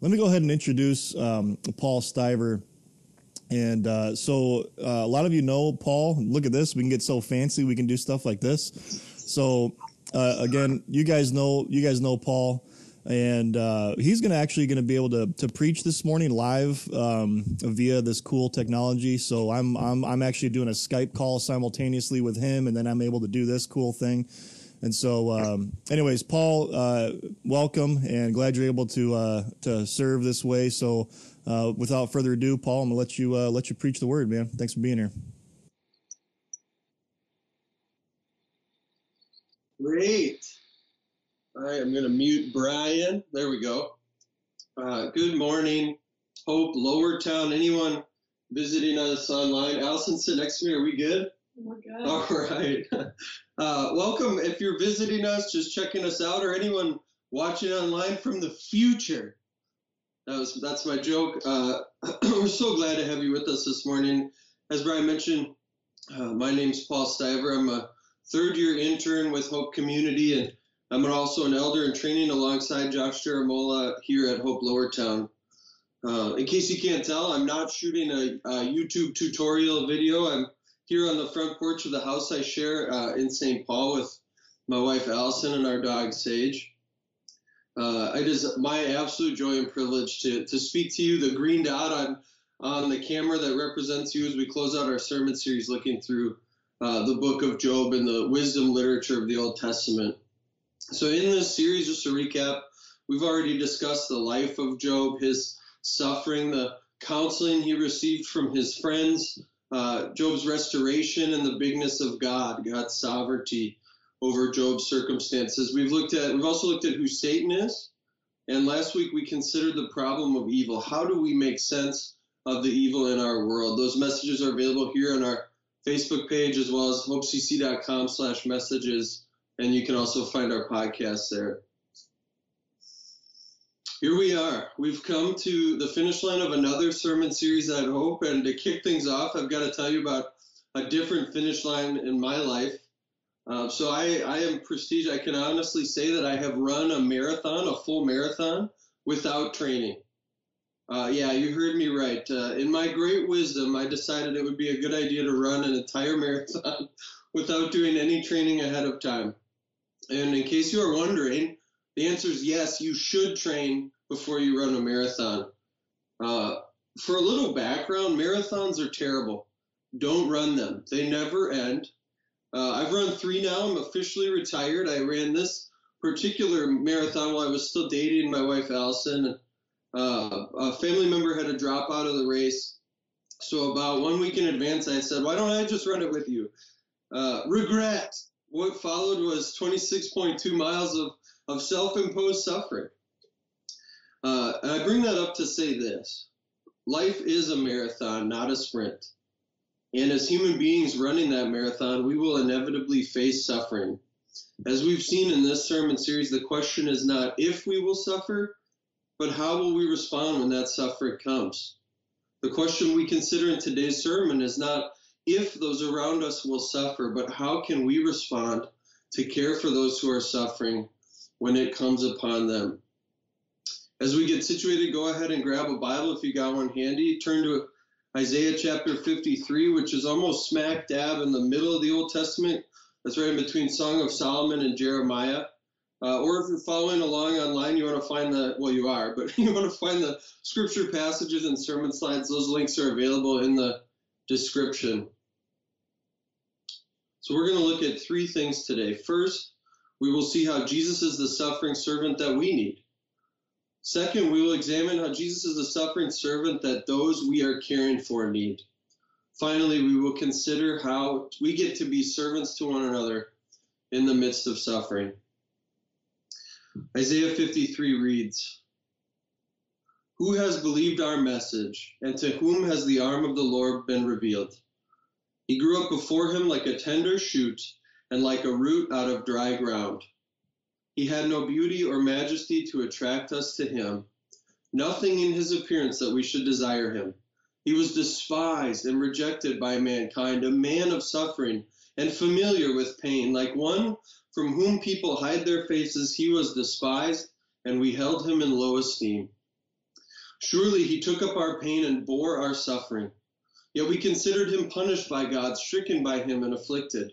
let me go ahead and introduce um, Paul Stiver. And uh, so uh, a lot of you know Paul. Look at this. We can get so fancy. We can do stuff like this. So uh, again, you guys know you guys know Paul, and uh, he's to actually going to be able to to preach this morning live um, via this cool technology. So I'm I'm I'm actually doing a Skype call simultaneously with him, and then I'm able to do this cool thing. And so, um, anyways, Paul, uh, welcome, and glad you're able to uh, to serve this way. So, uh, without further ado, Paul, I'm gonna let you uh, let you preach the word, man. Thanks for being here. Great. All right, I'm gonna mute Brian. There we go. Uh, good morning, Hope Lowertown. Anyone visiting us online? Allison, sit next to me. Are we good? Good. All right. Uh, welcome. If you're visiting us, just checking us out, or anyone watching online from the future. That was that's my joke. Uh, we're so glad to have you with us this morning. As Brian mentioned, uh, my name's Paul Stiver. I'm a third year intern with Hope Community, and I'm also an elder in training alongside Josh Jaramola here at Hope Lowertown. Uh, in case you can't tell, I'm not shooting a, a YouTube tutorial video. I'm here on the front porch of the house I share uh, in St. Paul with my wife Allison and our dog Sage. Uh, it is my absolute joy and privilege to, to speak to you. The green dot on, on the camera that represents you as we close out our sermon series looking through uh, the book of Job and the wisdom literature of the Old Testament. So, in this series, just to recap, we've already discussed the life of Job, his suffering, the counseling he received from his friends, uh, Job's restoration and the bigness of God, God's sovereignty over Job's circumstances. We've looked at, we've also looked at who Satan is, and last week we considered the problem of evil. How do we make sense of the evil in our world? Those messages are available here on our Facebook page as well as hopecc.com slash messages, and you can also find our podcast there. Here we are. We've come to the finish line of another sermon series at Hope. And to kick things off, I've got to tell you about a different finish line in my life. Uh, so I, I am prestige. I can honestly say that I have run a marathon, a full marathon, without training. Uh, yeah, you heard me right. Uh, in my great wisdom, I decided it would be a good idea to run an entire marathon without doing any training ahead of time. And in case you are wondering, the answer is yes, you should train before you run a marathon. Uh, for a little background, marathons are terrible. Don't run them, they never end. Uh, I've run three now. I'm officially retired. I ran this particular marathon while I was still dating my wife Allison. Uh, a family member had to drop out of the race. So about one week in advance, I said, "Why don't I just run it with you?" Uh, regret. What followed was 26.2 miles of of self imposed suffering. Uh, I bring that up to say this life is a marathon, not a sprint. And as human beings running that marathon, we will inevitably face suffering. As we've seen in this sermon series, the question is not if we will suffer, but how will we respond when that suffering comes? The question we consider in today's sermon is not if those around us will suffer, but how can we respond to care for those who are suffering when it comes upon them. As we get situated, go ahead and grab a Bible if you got one handy. Turn to Isaiah chapter 53, which is almost smack dab in the middle of the Old Testament. That's right in between Song of Solomon and Jeremiah. Uh, or if you're following along online, you want to find the, well, you are, but you want to find the scripture passages and sermon slides. Those links are available in the description. So we're going to look at three things today. First, we will see how Jesus is the suffering servant that we need. Second, we will examine how Jesus is the suffering servant that those we are caring for need. Finally, we will consider how we get to be servants to one another in the midst of suffering. Isaiah 53 reads Who has believed our message, and to whom has the arm of the Lord been revealed? He grew up before him like a tender shoot and like a root out of dry ground. He had no beauty or majesty to attract us to him, nothing in his appearance that we should desire him. He was despised and rejected by mankind, a man of suffering and familiar with pain, like one from whom people hide their faces. He was despised, and we held him in low esteem. Surely he took up our pain and bore our suffering. Yet we considered him punished by God, stricken by him, and afflicted.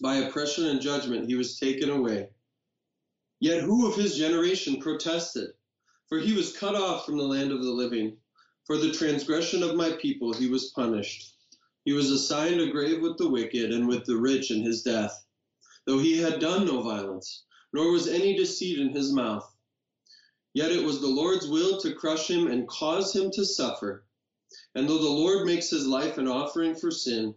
By oppression and judgment he was taken away. Yet who of his generation protested? For he was cut off from the land of the living. For the transgression of my people he was punished. He was assigned a grave with the wicked and with the rich in his death, though he had done no violence, nor was any deceit in his mouth. Yet it was the Lord's will to crush him and cause him to suffer. And though the Lord makes his life an offering for sin,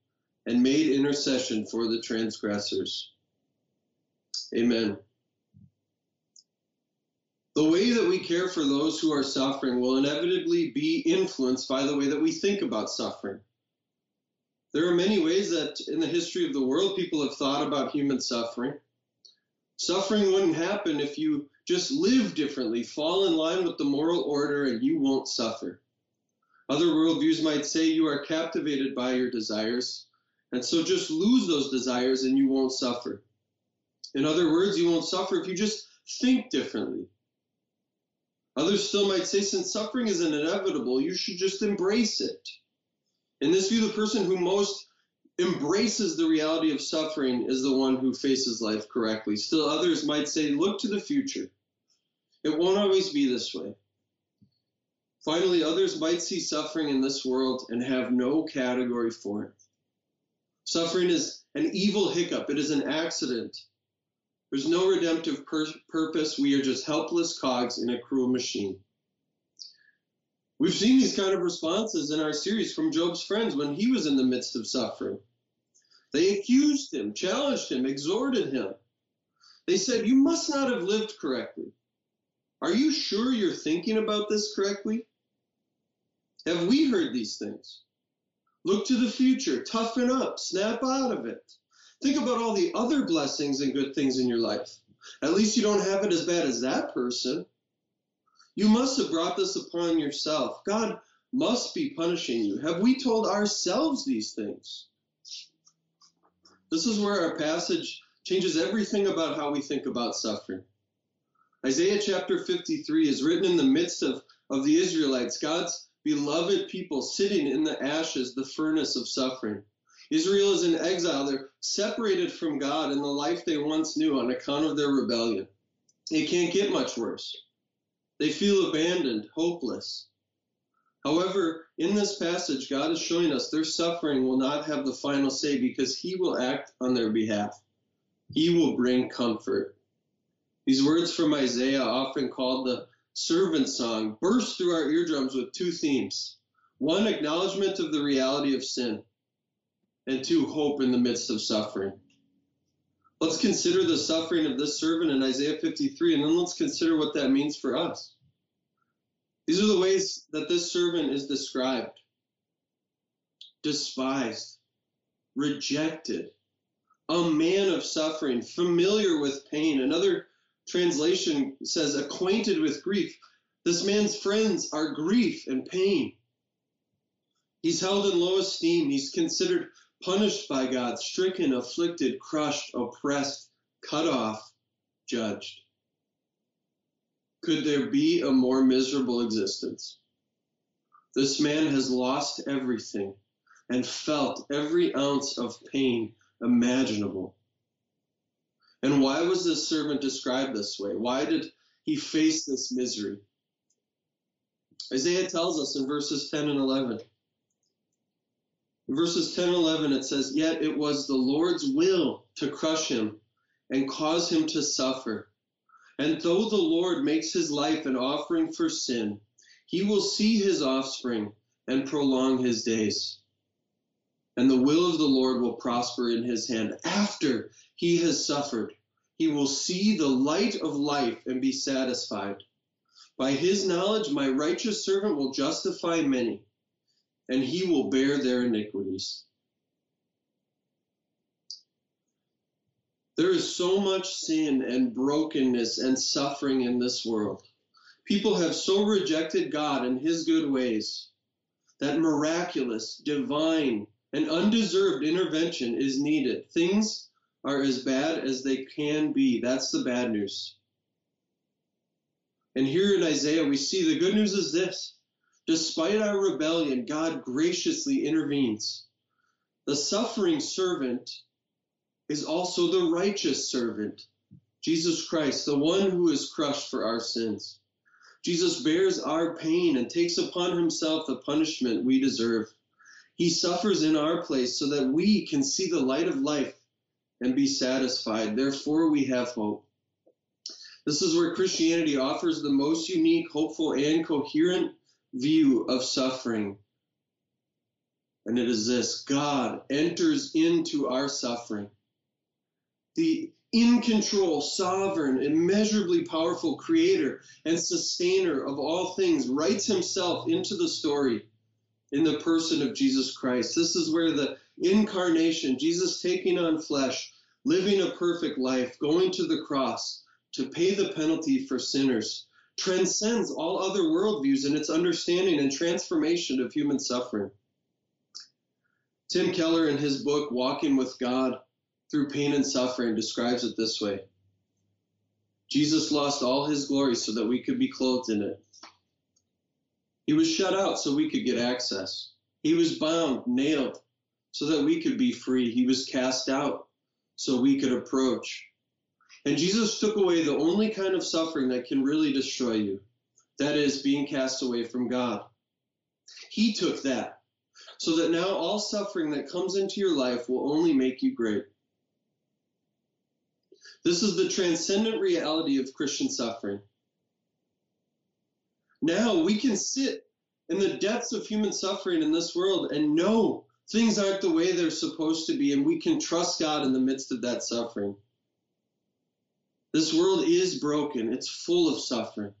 and made intercession for the transgressors. Amen. The way that we care for those who are suffering will inevitably be influenced by the way that we think about suffering. There are many ways that in the history of the world people have thought about human suffering. Suffering wouldn't happen if you just live differently, fall in line with the moral order, and you won't suffer. Other worldviews might say you are captivated by your desires, and so just lose those desires and you won't suffer. In other words, you won't suffer if you just think differently. Others still might say, since suffering is inevitable, you should just embrace it. In this view, the person who most embraces the reality of suffering is the one who faces life correctly. Still, others might say, look to the future. It won't always be this way. Finally, others might see suffering in this world and have no category for it. Suffering is an evil hiccup, it is an accident. There's no redemptive pur- purpose. We are just helpless cogs in a cruel machine. We've seen these kind of responses in our series from Job's friends when he was in the midst of suffering. They accused him, challenged him, exhorted him. They said, You must not have lived correctly. Are you sure you're thinking about this correctly? Have we heard these things? Look to the future, toughen up, snap out of it. Think about all the other blessings and good things in your life. At least you don't have it as bad as that person. You must have brought this upon yourself. God must be punishing you. Have we told ourselves these things? This is where our passage changes everything about how we think about suffering. Isaiah chapter 53 is written in the midst of, of the Israelites, God's beloved people sitting in the ashes, the furnace of suffering. Israel is in exile. They're separated from God and the life they once knew on account of their rebellion. It can't get much worse. They feel abandoned, hopeless. However, in this passage, God is showing us their suffering will not have the final say because He will act on their behalf. He will bring comfort. These words from Isaiah, often called the servant song, burst through our eardrums with two themes one, acknowledgement of the reality of sin, and two, hope in the midst of suffering. Let's consider the suffering of this servant in Isaiah 53, and then let's consider what that means for us. These are the ways that this servant is described despised, rejected, a man of suffering, familiar with pain. Another translation says, acquainted with grief. This man's friends are grief and pain. He's held in low esteem. He's considered punished by God, stricken, afflicted, crushed, oppressed, cut off, judged. Could there be a more miserable existence? This man has lost everything and felt every ounce of pain imaginable. And why was this servant described this way? Why did he face this misery? Isaiah tells us in verses 10 and 11 In verses 10 and 11, it says, Yet it was the Lord's will to crush him and cause him to suffer. And though the Lord makes his life an offering for sin, he will see his offspring and prolong his days. And the will of the Lord will prosper in his hand after he has suffered. He will see the light of life and be satisfied. By his knowledge, my righteous servant will justify many, and he will bear their iniquities. There is so much sin and brokenness and suffering in this world. People have so rejected God and his good ways that miraculous, divine, and undeserved intervention is needed. Things are as bad as they can be. That's the bad news. And here in Isaiah, we see the good news is this despite our rebellion, God graciously intervenes. The suffering servant is also the righteous servant, Jesus Christ, the one who is crushed for our sins. Jesus bears our pain and takes upon himself the punishment we deserve. He suffers in our place so that we can see the light of life and be satisfied. Therefore, we have hope. This is where Christianity offers the most unique, hopeful, and coherent view of suffering. And it is this God enters into our suffering. The in control, sovereign, immeasurably powerful creator and sustainer of all things writes himself into the story in the person of Jesus Christ. This is where the incarnation, Jesus taking on flesh, living a perfect life, going to the cross to pay the penalty for sinners, transcends all other worldviews in its understanding and transformation of human suffering. Tim Keller, in his book, Walking with God Through Pain and Suffering, describes it this way Jesus lost all his glory so that we could be clothed in it. He was shut out so we could get access. He was bound, nailed, so that we could be free. He was cast out so we could approach. And Jesus took away the only kind of suffering that can really destroy you that is, being cast away from God. He took that so that now all suffering that comes into your life will only make you great. This is the transcendent reality of Christian suffering. Now we can sit in the depths of human suffering in this world and know things aren't the way they're supposed to be, and we can trust God in the midst of that suffering. This world is broken, it's full of suffering.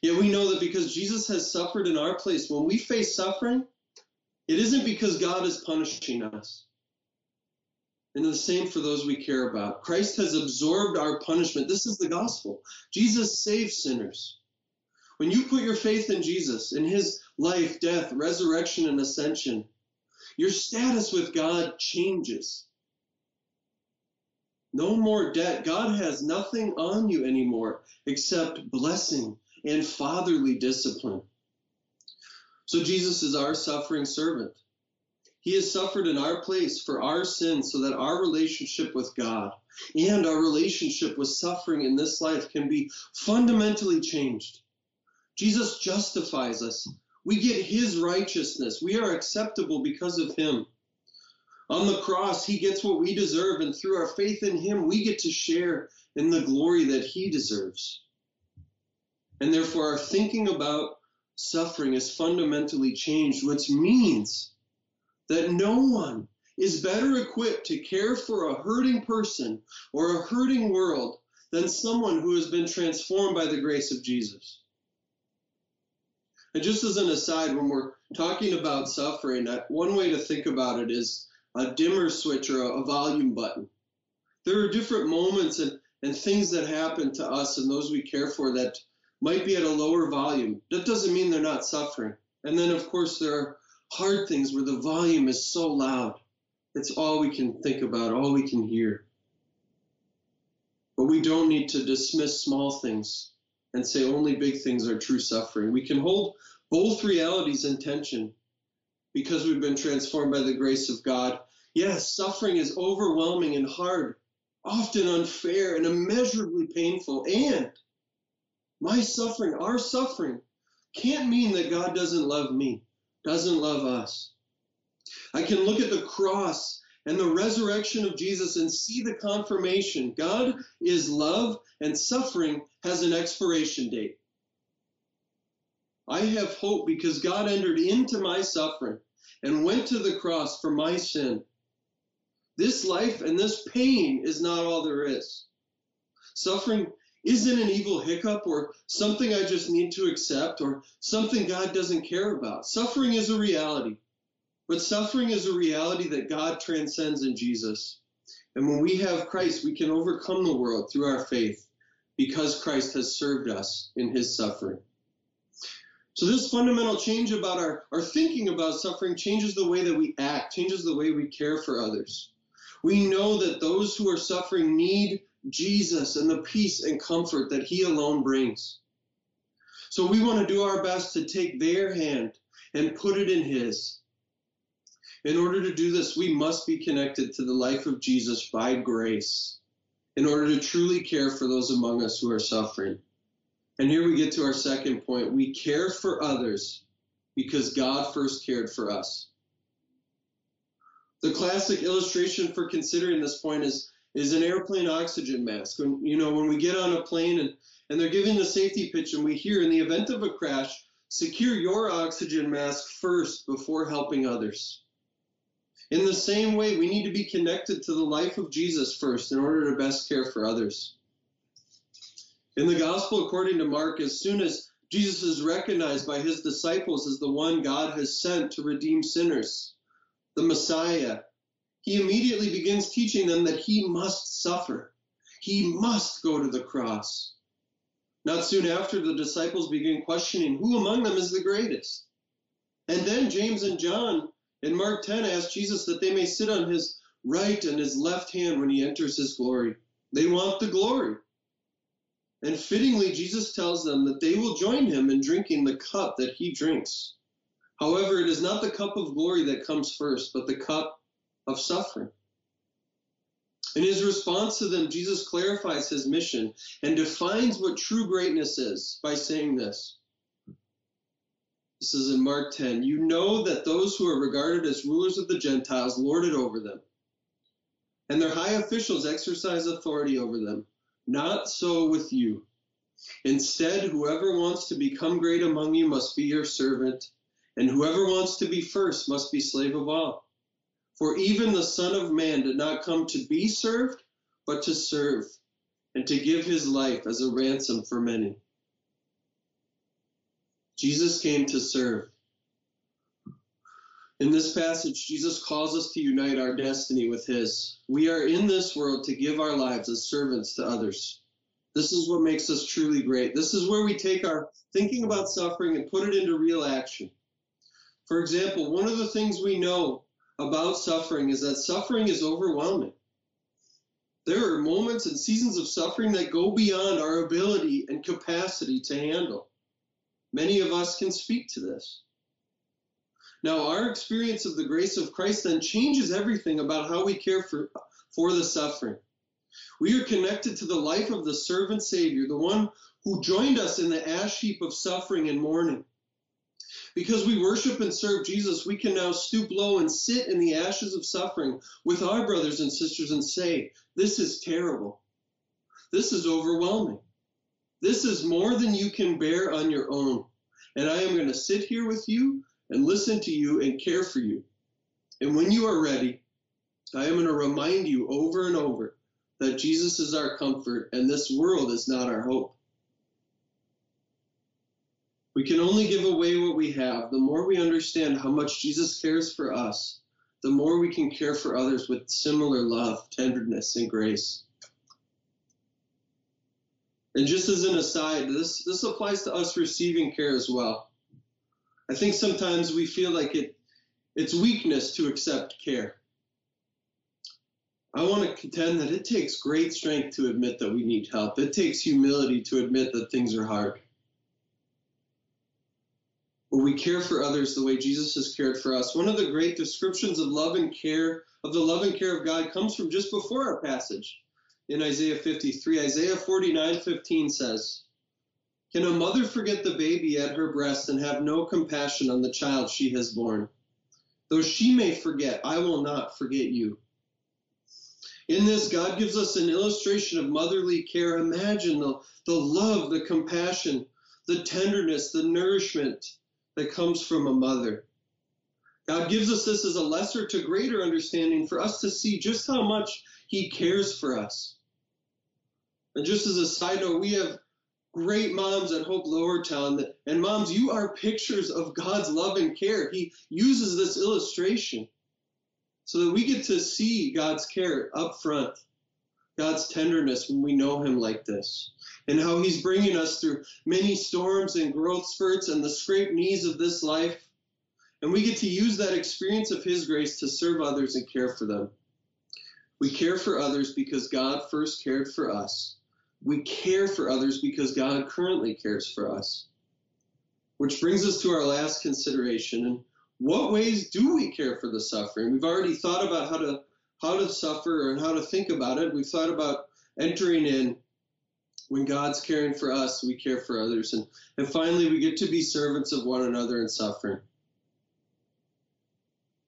Yet we know that because Jesus has suffered in our place, when we face suffering, it isn't because God is punishing us. And the same for those we care about. Christ has absorbed our punishment. This is the gospel. Jesus saves sinners. When you put your faith in Jesus, in his life, death, resurrection, and ascension, your status with God changes. No more debt. God has nothing on you anymore except blessing and fatherly discipline. So Jesus is our suffering servant. He has suffered in our place for our sins so that our relationship with God and our relationship with suffering in this life can be fundamentally changed. Jesus justifies us. We get his righteousness. We are acceptable because of him. On the cross, he gets what we deserve, and through our faith in him, we get to share in the glory that he deserves. And therefore, our thinking about suffering is fundamentally changed, which means that no one is better equipped to care for a hurting person or a hurting world than someone who has been transformed by the grace of Jesus. And just as an aside, when we're talking about suffering, one way to think about it is a dimmer switch or a, volume button. There are different moments and, and things that happen to us and those we care for that might be at a lower volume. That doesn't mean they're not suffering. And then, of course, there are hard things where the volume is so loud. It's all we can think about, all we can hear. But we don't need to dismiss small things and say only big things are true suffering. We can hold both realities in tension because we've been transformed by the grace of God. Yes, suffering is overwhelming and hard, often unfair and immeasurably painful. And my suffering, our suffering, can't mean that God doesn't love me, doesn't love us. I can look at the cross and the resurrection of Jesus and see the confirmation. God is love, and suffering has an expiration date. I have hope because God entered into my suffering and went to the cross for my sin. This life and this pain is not all there is. Suffering isn't an evil hiccup or something I just need to accept or something God doesn't care about. Suffering is a reality. But suffering is a reality that God transcends in Jesus. And when we have Christ, we can overcome the world through our faith because Christ has served us in his suffering. So, this fundamental change about our, our thinking about suffering changes the way that we act, changes the way we care for others. We know that those who are suffering need Jesus and the peace and comfort that he alone brings. So, we want to do our best to take their hand and put it in his in order to do this, we must be connected to the life of Jesus by grace in order to truly care for those among us who are suffering. And here we get to our second point. We care for others because God first cared for us. The classic illustration for considering this point is, is an airplane oxygen mask. When, you know, when we get on a plane and, and they're giving the safety pitch and we hear in the event of a crash, secure your oxygen mask first before helping others. In the same way, we need to be connected to the life of Jesus first in order to best care for others. In the gospel according to Mark, as soon as Jesus is recognized by his disciples as the one God has sent to redeem sinners, the Messiah, he immediately begins teaching them that he must suffer. He must go to the cross. Not soon after, the disciples begin questioning who among them is the greatest. And then James and John in Mark 10, asks Jesus that they may sit on his right and his left hand when he enters his glory. They want the glory. And fittingly, Jesus tells them that they will join him in drinking the cup that he drinks. However, it is not the cup of glory that comes first, but the cup of suffering. In his response to them, Jesus clarifies his mission and defines what true greatness is by saying this this is in Mark 10. You know that those who are regarded as rulers of the Gentiles lord it over them, and their high officials exercise authority over them. Not so with you. Instead, whoever wants to become great among you must be your servant, and whoever wants to be first must be slave of all. For even the Son of Man did not come to be served, but to serve, and to give his life as a ransom for many. Jesus came to serve. In this passage, Jesus calls us to unite our destiny with His. We are in this world to give our lives as servants to others. This is what makes us truly great. This is where we take our thinking about suffering and put it into real action. For example, one of the things we know about suffering is that suffering is overwhelming. There are moments and seasons of suffering that go beyond our ability and capacity to handle. Many of us can speak to this. Now, our experience of the grace of Christ then changes everything about how we care for, for the suffering. We are connected to the life of the servant Savior, the one who joined us in the ash heap of suffering and mourning. Because we worship and serve Jesus, we can now stoop low and sit in the ashes of suffering with our brothers and sisters and say, This is terrible. This is overwhelming. This is more than you can bear on your own. And I am going to sit here with you and listen to you and care for you. And when you are ready, I am going to remind you over and over that Jesus is our comfort and this world is not our hope. We can only give away what we have. The more we understand how much Jesus cares for us, the more we can care for others with similar love, tenderness, and grace. And just as an aside, this, this applies to us receiving care as well. I think sometimes we feel like it it's weakness to accept care. I want to contend that it takes great strength to admit that we need help. It takes humility to admit that things are hard. But we care for others the way Jesus has cared for us. One of the great descriptions of love and care, of the love and care of God, comes from just before our passage in Isaiah 53. Isaiah 49:15 says, Can a mother forget the baby at her breast and have no compassion on the child she has borne? Though she may forget, I will not forget you. In this, God gives us an illustration of motherly care. Imagine the, the love, the compassion, the tenderness, the nourishment that comes from a mother. God gives us this as a lesser to greater understanding for us to see just how much He cares for us. And just as a side note, we have great moms at Hope Lower Lowertown. And moms, you are pictures of God's love and care. He uses this illustration so that we get to see God's care up front, God's tenderness when we know Him like this, and how He's bringing us through many storms and growth spurts and the scraped knees of this life. And we get to use that experience of His grace to serve others and care for them. We care for others because God first cared for us we care for others because God currently cares for us. Which brings us to our last consideration. And what ways do we care for the suffering? We've already thought about how to how to suffer and how to think about it. We've thought about entering in when God's caring for us, we care for others. And, and finally, we get to be servants of one another in suffering.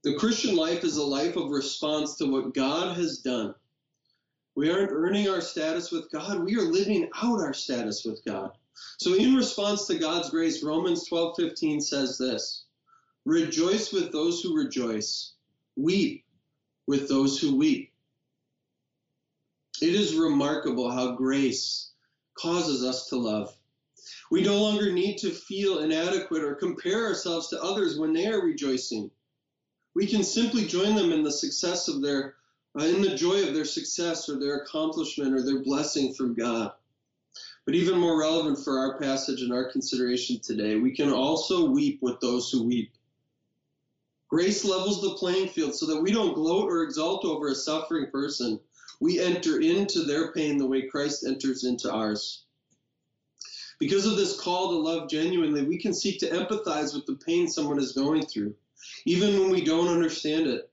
The Christian life is a life of response to what God has done we aren't earning our status with God. We are living out our status with God. So in response to God's grace, Romans 12:15 says this: Rejoice with those who rejoice, weep with those who weep. It is remarkable how grace causes us to love. We no longer need to feel inadequate or compare ourselves to others when they are rejoicing. We can simply join them in the success of their in the joy of their success or their accomplishment or their blessing from God. But even more relevant for our passage and our consideration today, we can also weep with those who weep. Grace levels the playing field so that we don't gloat or exult over a suffering person. We enter into their pain the way Christ enters into ours. Because of this call to love genuinely, we can seek to empathize with the pain someone is going through, even when we don't understand it.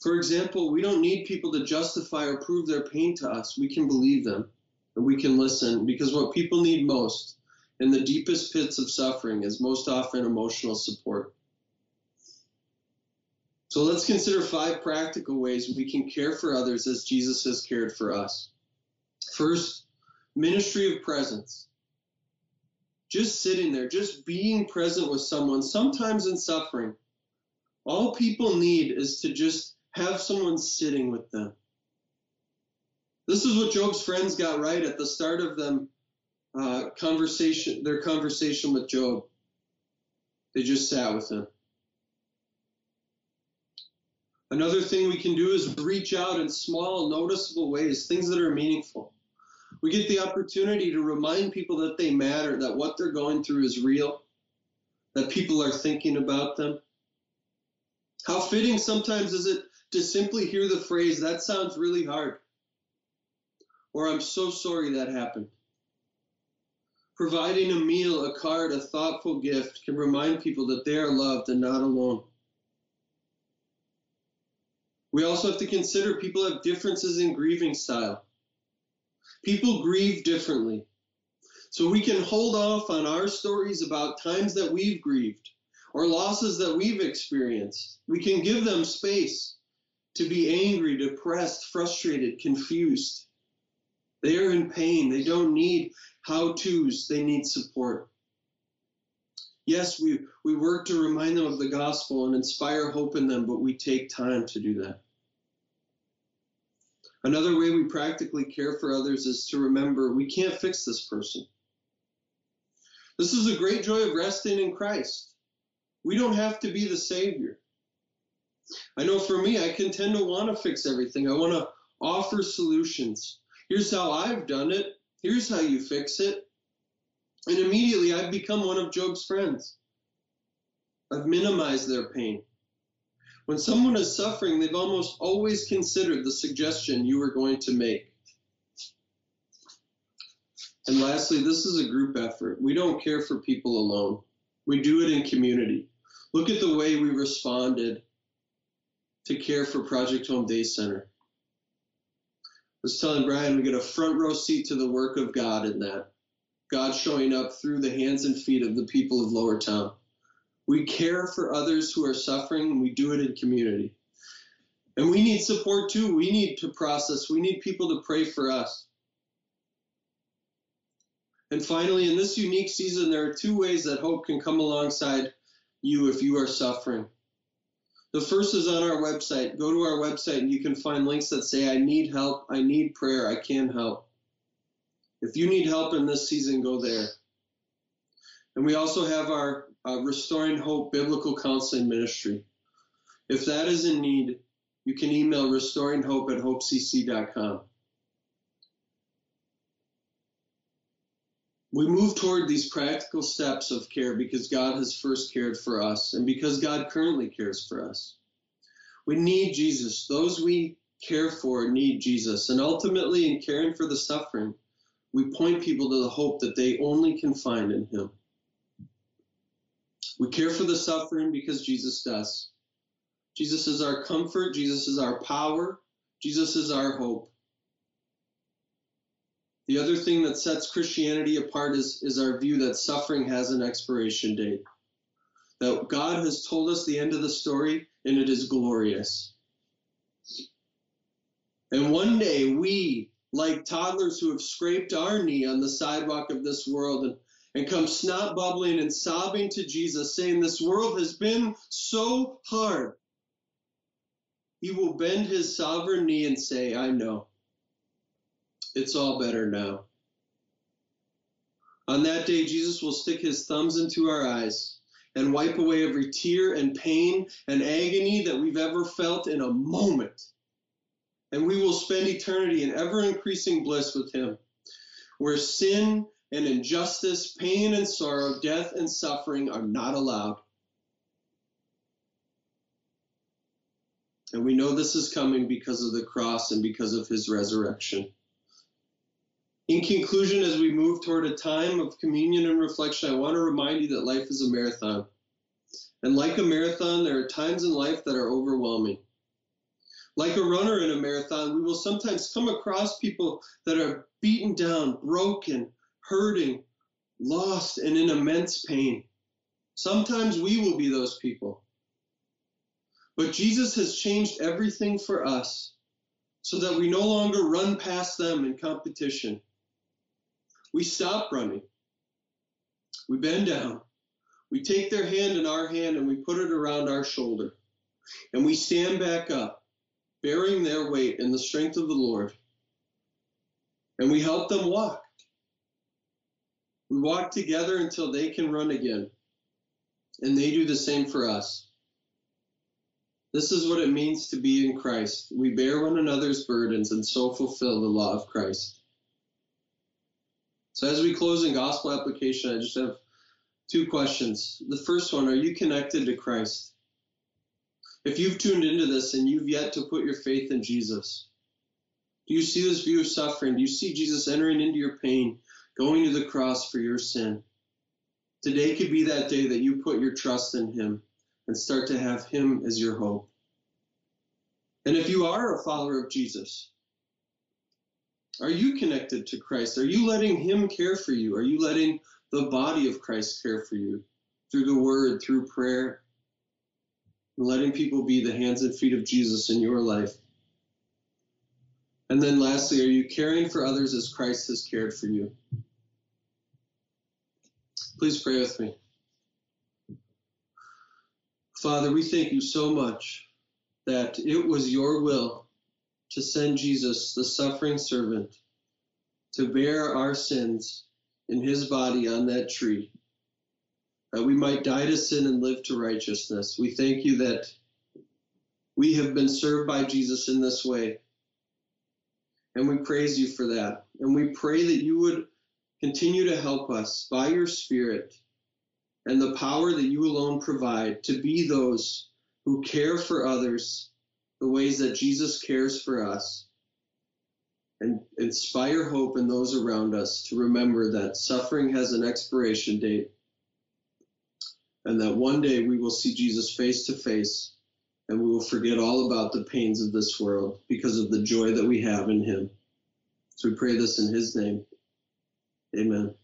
For example, we don't need people to justify or prove their pain to us. We can believe them and we can listen because what people need most in the deepest pits of suffering is most often emotional support. So let's consider five practical ways we can care for others as Jesus has cared for us. First, ministry of presence. Just sitting there, just being present with someone, sometimes in suffering. All people need is to just have someone sitting with them. This is what Job's friends got right at the start of them uh, conversation, their conversation with Job. They just sat with him. Another thing we can do is reach out in small, noticeable ways, things that are meaningful. We get the opportunity to remind people that they matter, that what they're going through is real, that people are thinking about them. How fitting sometimes is it to simply hear the phrase, that sounds really hard, or I'm so sorry that happened. Providing a meal, a card, a thoughtful gift can remind people that they are loved and not alone. We also have to consider people have differences in grieving style. People grieve differently. So we can hold off on our stories about times that we've grieved or losses that we've experienced. We can give them space to be angry, depressed, frustrated, confused. They are in pain. They don't need how to's, they need support. Yes, we, we work to remind them of the gospel and inspire hope in them, but we take time to do that. Another way we practically care for others is to remember we can't fix this person. This is a great joy of resting in Christ. We don't have to be the Savior. I know for me, I can tend to want to fix everything. I want to offer solutions. Here's how I've done it. Here's how you fix it. And immediately I've become one of Job's friends. I've minimized their pain. When someone is suffering, they've almost always considered the suggestion you were going to make. And lastly, this is a group effort. We don't care for people alone. We do it in community. Look at the way we responded to care for Project Home Day Center. I was telling Brian we get a front row seat to the work of God in that. God showing up through the hands and feet of the people of Lowertown. We care for others who are suffering, and we do it in community. And we need support too. We need to process, we need people to pray for us. And finally, in this unique season, there are two ways that hope can come alongside you if you are suffering. The first is on our website. Go to our website and you can find links that say, I need help, I need prayer, I can help. If you need help in this season, go there. And we also have our uh, Restoring Hope Biblical Counseling Ministry. If that is in need, you can email restoringhope at hopecc.com. We move toward these practical steps of care because God has first cared for us and because God currently cares for us. We need Jesus. Those we care for need Jesus. And ultimately, in caring for the suffering, we point people to the hope that they only can find in Him. We care for the suffering because Jesus does. Jesus is our comfort, Jesus is our power, Jesus is our hope. The other thing that sets Christianity apart is, is our view that suffering has an expiration date. That God has told us the end of the story and it is glorious. And one day we, like toddlers who have scraped our knee on the sidewalk of this world and, and come snot bubbling and sobbing to Jesus, saying, This world has been so hard. He will bend his sovereign knee and say, I know. It's all better now. On that day, Jesus will stick his thumbs into our eyes and wipe away every tear and pain and agony that we've ever felt in a moment. And we will spend eternity in ever increasing bliss with him, where sin and injustice, pain and sorrow, death and suffering are not allowed. And we know this is coming because of the cross and because of his resurrection. In conclusion, as we move toward a time of communion and reflection, I want to remind you that life is a marathon. And like a marathon, there are times in life that are overwhelming. Like a runner in a marathon, we will sometimes come across people that are beaten down, broken, hurting, lost, and in immense pain. Sometimes we will be those people. But Jesus has changed everything for us so that we no longer run past them in competition. We stop running. We bend down. We take their hand in our hand and we put it around our shoulder. And we stand back up, bearing their weight in the strength of the Lord. And we help them walk. We walk together until they can run again. And they do the same for us. This is what it means to be in Christ. We bear one another's burdens and so fulfill the law of Christ. So as we close in gospel application, I just have two questions. The first one, are you connected to Christ? If you've tuned into this and you've yet to put your faith in Jesus, do you see this view of suffering? Do you see Jesus entering into your pain, going to the cross for your sin? Today could be that day that you put your trust in him and start to have him as your hope. And if you are a follower of Jesus, are you connected to Christ? Are you letting Him care for you? Are you letting the body of Christ care for you through the Word, through prayer, letting people be the hands and feet of Jesus in your life? And then lastly, are you caring for others as Christ has cared for you? Please pray with me. Father, we thank you so much that it was your will to send Jesus, the suffering servant, to bear our sins in his body on that tree, that we might die to sin and live to righteousness. We thank you that we have been served by Jesus in this way. And we praise you for that. And we pray that you would continue to help us by your Spirit and the power that you alone provide to be those who care for others the ways that Jesus cares for us and inspire hope in those around us to remember that suffering has an expiration date and that one day we will see Jesus face to face and we will forget all about the pains of this world because of the joy that we have in him. So we pray this in his name. Amen.